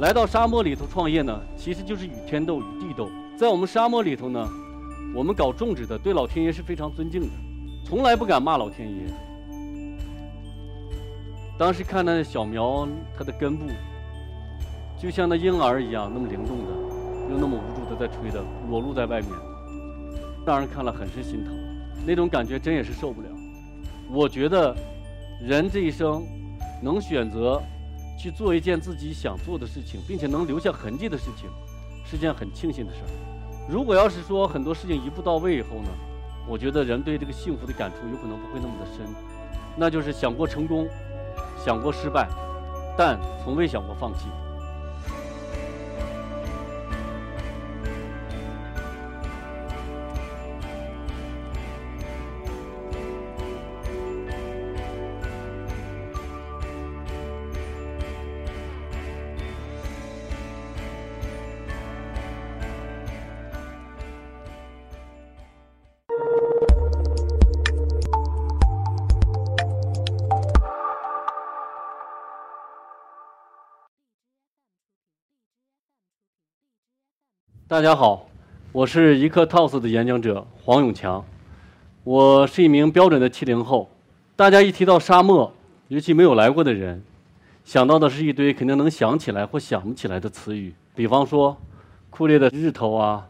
来到沙漠里头创业呢，其实就是与天斗、与地斗。在我们沙漠里头呢，我们搞种植的对老天爷是非常尊敬的，从来不敢骂老天爷。当时看那小苗，它的根部就像那婴儿一样，那么灵动的，又那么无助的在吹的，裸露在外面，让人看了很是心疼。那种感觉真也是受不了。我觉得，人这一生能选择。去做一件自己想做的事情，并且能留下痕迹的事情，是件很庆幸的事儿。如果要是说很多事情一步到位以后呢，我觉得人对这个幸福的感触有可能不会那么的深。那就是想过成功，想过失败，但从未想过放弃。大家好，我是一克 TOS 的演讲者黄永强，我是一名标准的七零后。大家一提到沙漠，尤其没有来过的人，想到的是一堆肯定能想起来或想不起来的词语，比方说酷烈的日头啊，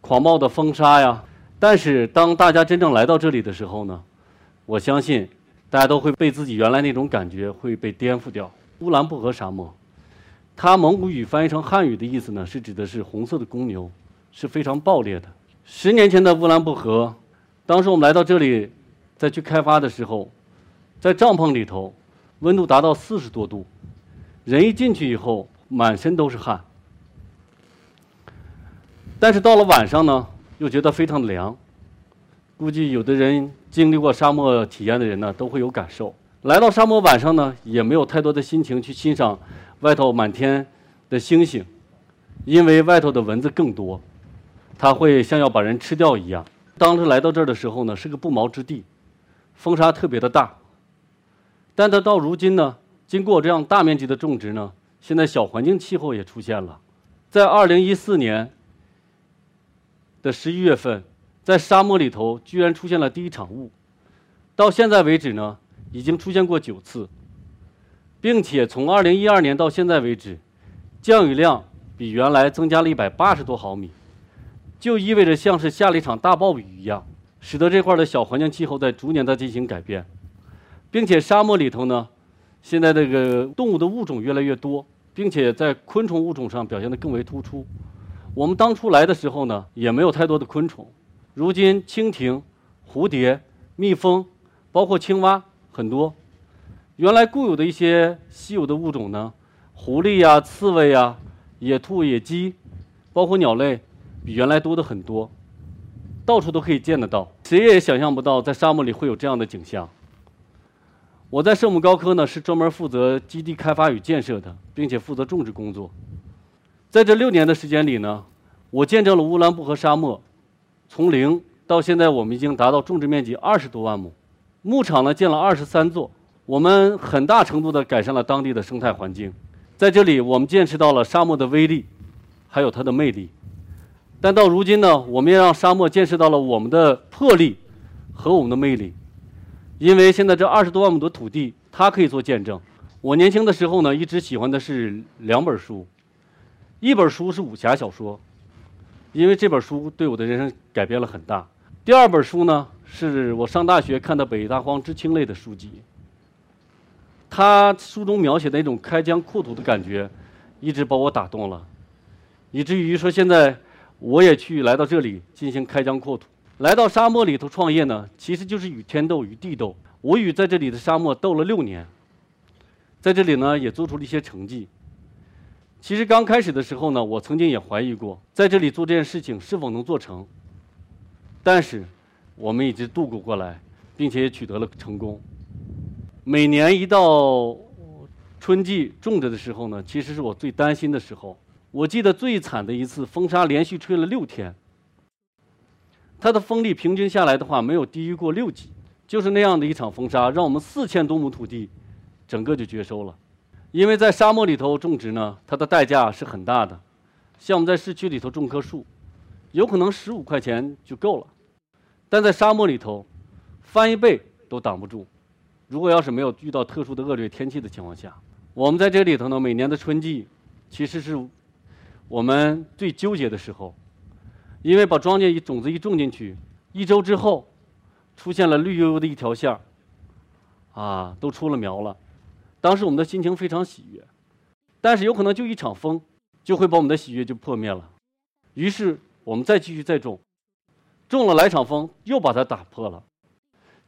狂暴的风沙呀。但是当大家真正来到这里的时候呢，我相信大家都会被自己原来那种感觉会被颠覆掉。乌兰布和沙漠。它蒙古语翻译成汉语的意思呢，是指的是红色的公牛，是非常暴烈的。十年前的乌兰布和，当时我们来到这里，再去开发的时候，在帐篷里头，温度达到四十多度，人一进去以后，满身都是汗。但是到了晚上呢，又觉得非常的凉。估计有的人经历过沙漠体验的人呢，都会有感受。来到沙漠晚上呢，也没有太多的心情去欣赏。外头满天的星星，因为外头的蚊子更多，它会像要把人吃掉一样。当时来到这儿的时候呢，是个不毛之地，风沙特别的大。但它到如今呢，经过这样大面积的种植呢，现在小环境气候也出现了。在二零一四年的十一月份，在沙漠里头居然出现了第一场雾，到现在为止呢，已经出现过九次。并且从二零一二年到现在为止，降雨量比原来增加了一百八十多毫米，就意味着像是下了一场大暴雨一样，使得这块的小环境气候在逐年的进行改变，并且沙漠里头呢，现在这个动物的物种越来越多，并且在昆虫物种上表现得更为突出。我们当初来的时候呢，也没有太多的昆虫，如今蜻蜓、蝴蝶、蜜蜂，包括青蛙很多。原来固有的一些稀有的物种呢，狐狸呀、刺猬呀、野兔、野鸡，包括鸟类，比原来多的很多，到处都可以见得到。谁也想象不到在沙漠里会有这样的景象。我在圣母高科呢，是专门负责基地开发与建设的，并且负责种植工作。在这六年的时间里呢，我见证了乌兰布和沙漠从零到现在，我们已经达到种植面积二十多万亩，牧场呢建了二十三座。我们很大程度地改善了当地的生态环境，在这里我们见识到了沙漠的威力，还有它的魅力。但到如今呢，我们也让沙漠见识到了我们的魄力和我们的魅力。因为现在这二十多万亩的土地，它可以做见证。我年轻的时候呢，一直喜欢的是两本书，一本书是武侠小说，因为这本书对我的人生改变了很大。第二本书呢，是我上大学看的北大荒知青类的书籍。他书中描写的那种开疆扩土的感觉，一直把我打动了，以至于说现在我也去来到这里进行开疆扩土。来到沙漠里头创业呢，其实就是与天斗、与地斗。我与在这里的沙漠斗了六年，在这里呢也做出了一些成绩。其实刚开始的时候呢，我曾经也怀疑过在这里做这件事情是否能做成，但是我们一直度过过来，并且也取得了成功。每年一到春季种植的时候呢，其实是我最担心的时候。我记得最惨的一次风沙连续吹了六天，它的风力平均下来的话没有低于过六级，就是那样的一场风沙，让我们四千多亩土地整个就绝收了。因为在沙漠里头种植呢，它的代价是很大的。像我们在市区里头种棵树，有可能十五块钱就够了，但在沙漠里头，翻一倍都挡不住。如果要是没有遇到特殊的恶劣天气的情况下，我们在这里头呢，每年的春季，其实是我们最纠结的时候，因为把庄稼一种子一种进去，一周之后，出现了绿油油的一条线儿，啊，都出了苗了。当时我们的心情非常喜悦，但是有可能就一场风，就会把我们的喜悦就破灭了。于是我们再继续再种，种了来场风又把它打破了，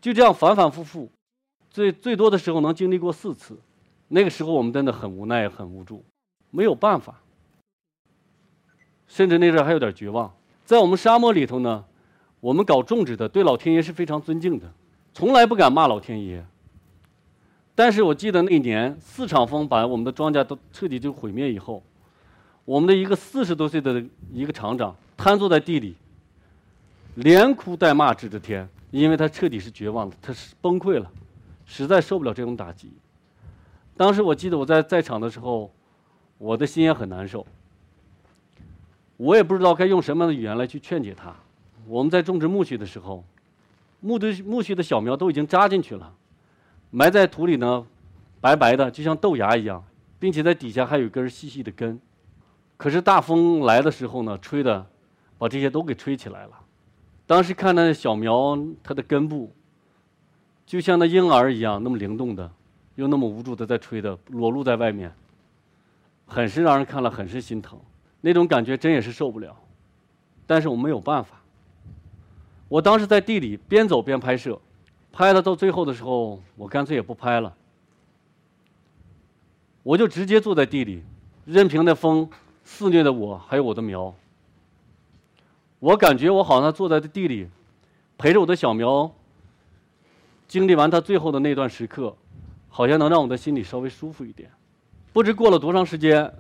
就这样反反复复，最最多的时候能经历过四次。那个时候我们真的很无奈很无助，没有办法，甚至那阵还有点绝望。在我们沙漠里头呢，我们搞种植的对老天爷是非常尊敬的，从来不敢骂老天爷。但是我记得那一年四场风把我们的庄稼都彻底就毁灭以后，我们的一个四十多岁的一个厂长瘫坐在地里，连哭带骂指着天，因为他彻底是绝望了，他是崩溃了，实在受不了这种打击。当时我记得我在在场的时候，我的心也很难受，我也不知道该用什么样的语言来去劝解他。我们在种植苜蓿的时候，苜的苜蓿的小苗都已经扎进去了。埋在土里呢，白白的，就像豆芽一样，并且在底下还有一根细细的根。可是大风来的时候呢，吹的，把这些都给吹起来了。当时看那小苗，它的根部，就像那婴儿一样，那么灵动的，又那么无助的在吹的，裸露在外面，很是让人看了很是心疼。那种感觉真也是受不了。但是我没有办法。我当时在地里边走边拍摄。拍了到最后的时候，我干脆也不拍了，我就直接坐在地里，任凭那风肆虐的我，还有我的苗。我感觉我好像坐在地里，陪着我的小苗，经历完它最后的那段时刻，好像能让我的心里稍微舒服一点。不知过了多长时间，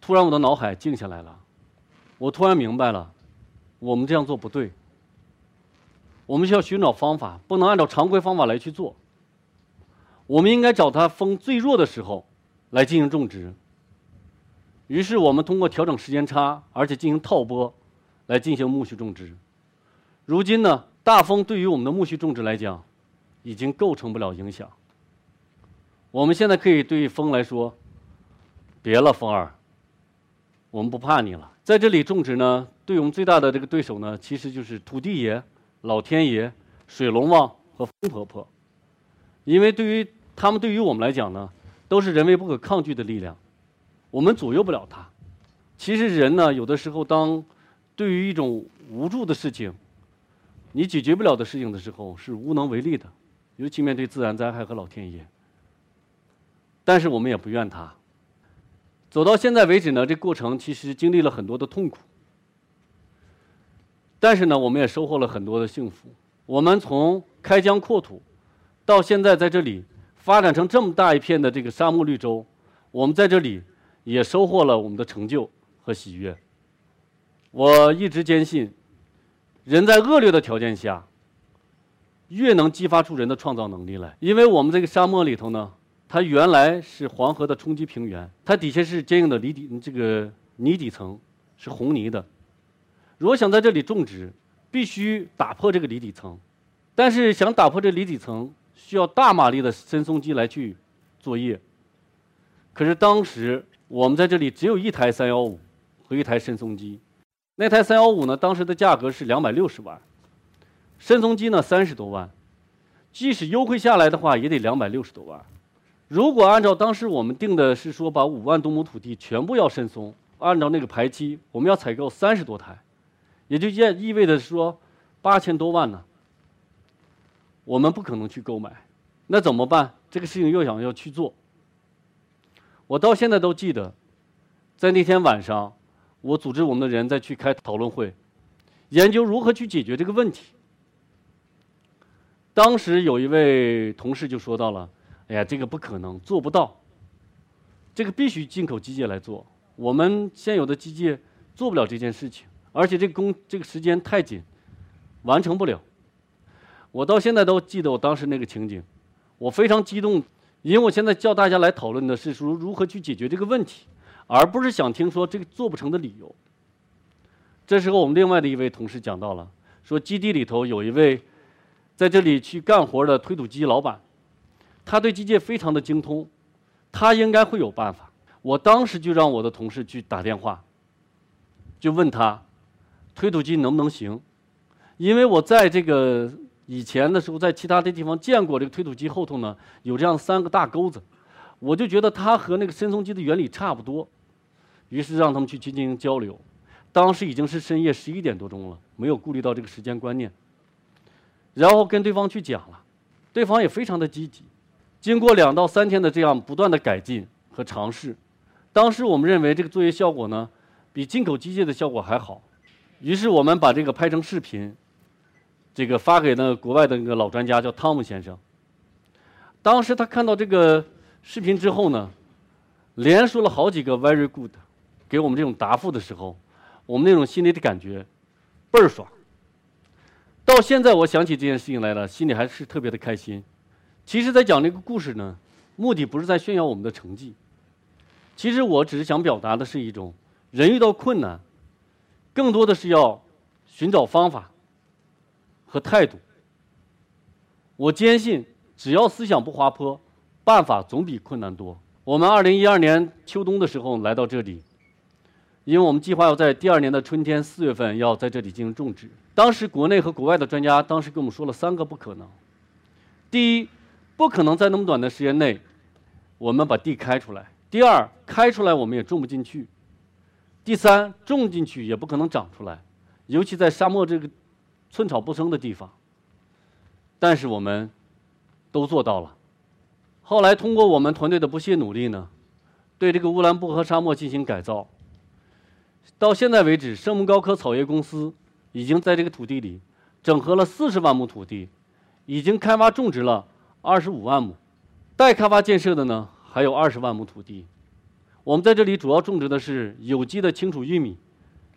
突然我的脑海静下来了，我突然明白了，我们这样做不对。我们需要寻找方法，不能按照常规方法来去做。我们应该找它风最弱的时候来进行种植。于是我们通过调整时间差，而且进行套播，来进行苜蓿种植。如今呢，大风对于我们的苜蓿种植来讲，已经构成不了影响。我们现在可以对风来说：“别了，风儿，我们不怕你了。”在这里种植呢，对我们最大的这个对手呢，其实就是土地爷。老天爷、水龙王和风婆婆，因为对于他们，对于我们来讲呢，都是人为不可抗拒的力量，我们左右不了他。其实人呢，有的时候当对于一种无助的事情，你解决不了的事情的时候，是无能为力的，尤其面对自然灾害和老天爷。但是我们也不怨他。走到现在为止呢，这过程其实经历了很多的痛苦。但是呢，我们也收获了很多的幸福。我们从开疆扩土，到现在在这里发展成这么大一片的这个沙漠绿洲，我们在这里也收获了我们的成就和喜悦。我一直坚信，人在恶劣的条件下，越能激发出人的创造能力来。因为我们这个沙漠里头呢，它原来是黄河的冲积平原，它底下是坚硬的泥底，这个泥底层是红泥的。如果想在这里种植，必须打破这个离底层，但是想打破这离底层，需要大马力的伸松机来去作业。可是当时我们在这里只有一台三幺五和一台伸松机，那台三幺五呢，当时的价格是两百六十万，伸松机呢三十多万，即使优惠下来的话，也得两百六十多万。如果按照当时我们定的是说把五万多亩土地全部要伸松，按照那个排期，我们要采购三十多台。也就意意味着说，八千多万呢，我们不可能去购买，那怎么办？这个事情又想要去做，我到现在都记得，在那天晚上，我组织我们的人再去开讨论会，研究如何去解决这个问题。当时有一位同事就说到了：“哎呀，这个不可能，做不到，这个必须进口机械来做，我们现有的机械做不了这件事情。”而且这个工这个时间太紧，完成不了。我到现在都记得我当时那个情景，我非常激动，因为我现在叫大家来讨论的是说如何去解决这个问题，而不是想听说这个做不成的理由。这时候，我们另外的一位同事讲到了，说基地里头有一位在这里去干活的推土机老板，他对机械非常的精通，他应该会有办法。我当时就让我的同事去打电话，就问他推土机能不能行，因为我在这个。以前的时候，在其他的地方见过这个推土机后头呢，有这样三个大钩子，我就觉得它和那个伸松机的原理差不多，于是让他们去进行交流。当时已经是深夜十一点多钟了，没有顾虑到这个时间观念，然后跟对方去讲了，对方也非常的积极。经过两到三天的这样不断的改进和尝试，当时我们认为这个作业效果呢，比进口机械的效果还好，于是我们把这个拍成视频。这个发给那个国外的那个老专家叫汤姆先生。当时他看到这个视频之后呢，连说了好几个 “very good”，给我们这种答复的时候，我们那种心里的感觉倍儿爽。到现在我想起这件事情来了，心里还是特别的开心。其实，在讲这个故事呢，目的不是在炫耀我们的成绩，其实我只是想表达的是一种人遇到困难，更多的是要寻找方法。和态度，我坚信，只要思想不滑坡，办法总比困难多。我们二零一二年秋冬的时候来到这里，因为我们计划要在第二年的春天四月份要在这里进行种植。当时国内和国外的专家当时跟我们说了三个不可能：第一，不可能在那么短的时间内，我们把地开出来；第二，开出来我们也种不进去；第三，种进去也不可能长出来，尤其在沙漠这个。寸草不生的地方，但是我们都做到了。后来通过我们团队的不懈努力呢，对这个乌兰布和沙漠进行改造。到现在为止，圣木高科草业公司已经在这个土地里整合了四十万亩土地，已经开发种植了二十五万亩，待开发建设的呢还有二十万亩土地。我们在这里主要种植的是有机的青储玉米、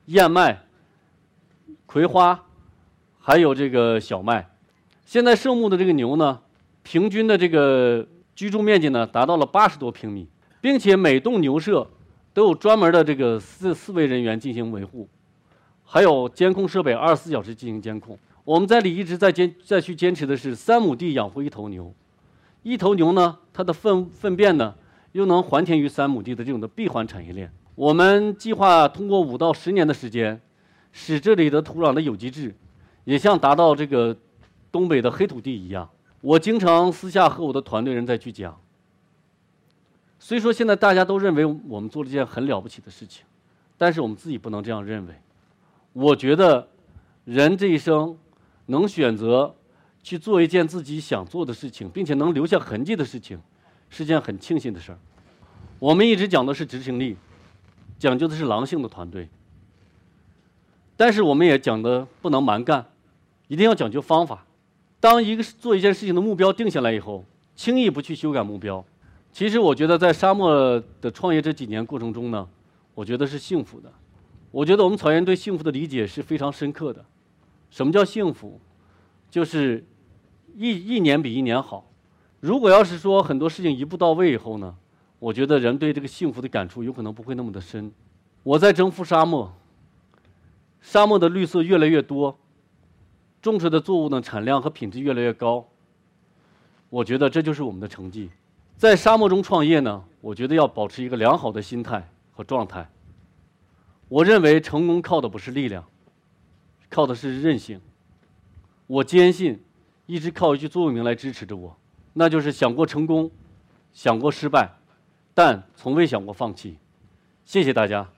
燕麦、葵花。还有这个小麦，现在圣牧的这个牛呢，平均的这个居住面积呢达到了八十多平米，并且每栋牛舍都有专门的这个四四位人员进行维护，还有监控设备二十四小时进行监控。我们在里一直在坚再去坚持的是三亩地养活一头牛，一头牛呢，它的粪粪便呢又能还田于三亩地的这种的闭环产业链。我们计划通过五到十年的时间，使这里的土壤的有机质。也像达到这个东北的黑土地一样，我经常私下和我的团队人再去讲。虽说现在大家都认为我们做了一件很了不起的事情，但是我们自己不能这样认为。我觉得，人这一生能选择去做一件自己想做的事情，并且能留下痕迹的事情，是件很庆幸的事儿。我们一直讲的是执行力，讲究的是狼性的团队，但是我们也讲的不能蛮干。一定要讲究方法。当一个做一件事情的目标定下来以后，轻易不去修改目标。其实我觉得在沙漠的创业这几年过程中呢，我觉得是幸福的。我觉得我们草原对幸福的理解是非常深刻的。什么叫幸福？就是一一年比一年好。如果要是说很多事情一步到位以后呢，我觉得人对这个幸福的感触有可能不会那么的深。我在征服沙漠，沙漠的绿色越来越多。种出的作物呢，产量和品质越来越高。我觉得这就是我们的成绩。在沙漠中创业呢，我觉得要保持一个良好的心态和状态。我认为成功靠的不是力量，靠的是韧性。我坚信，一直靠一句座右铭来支持着我，那就是想过成功，想过失败，但从未想过放弃。谢谢大家。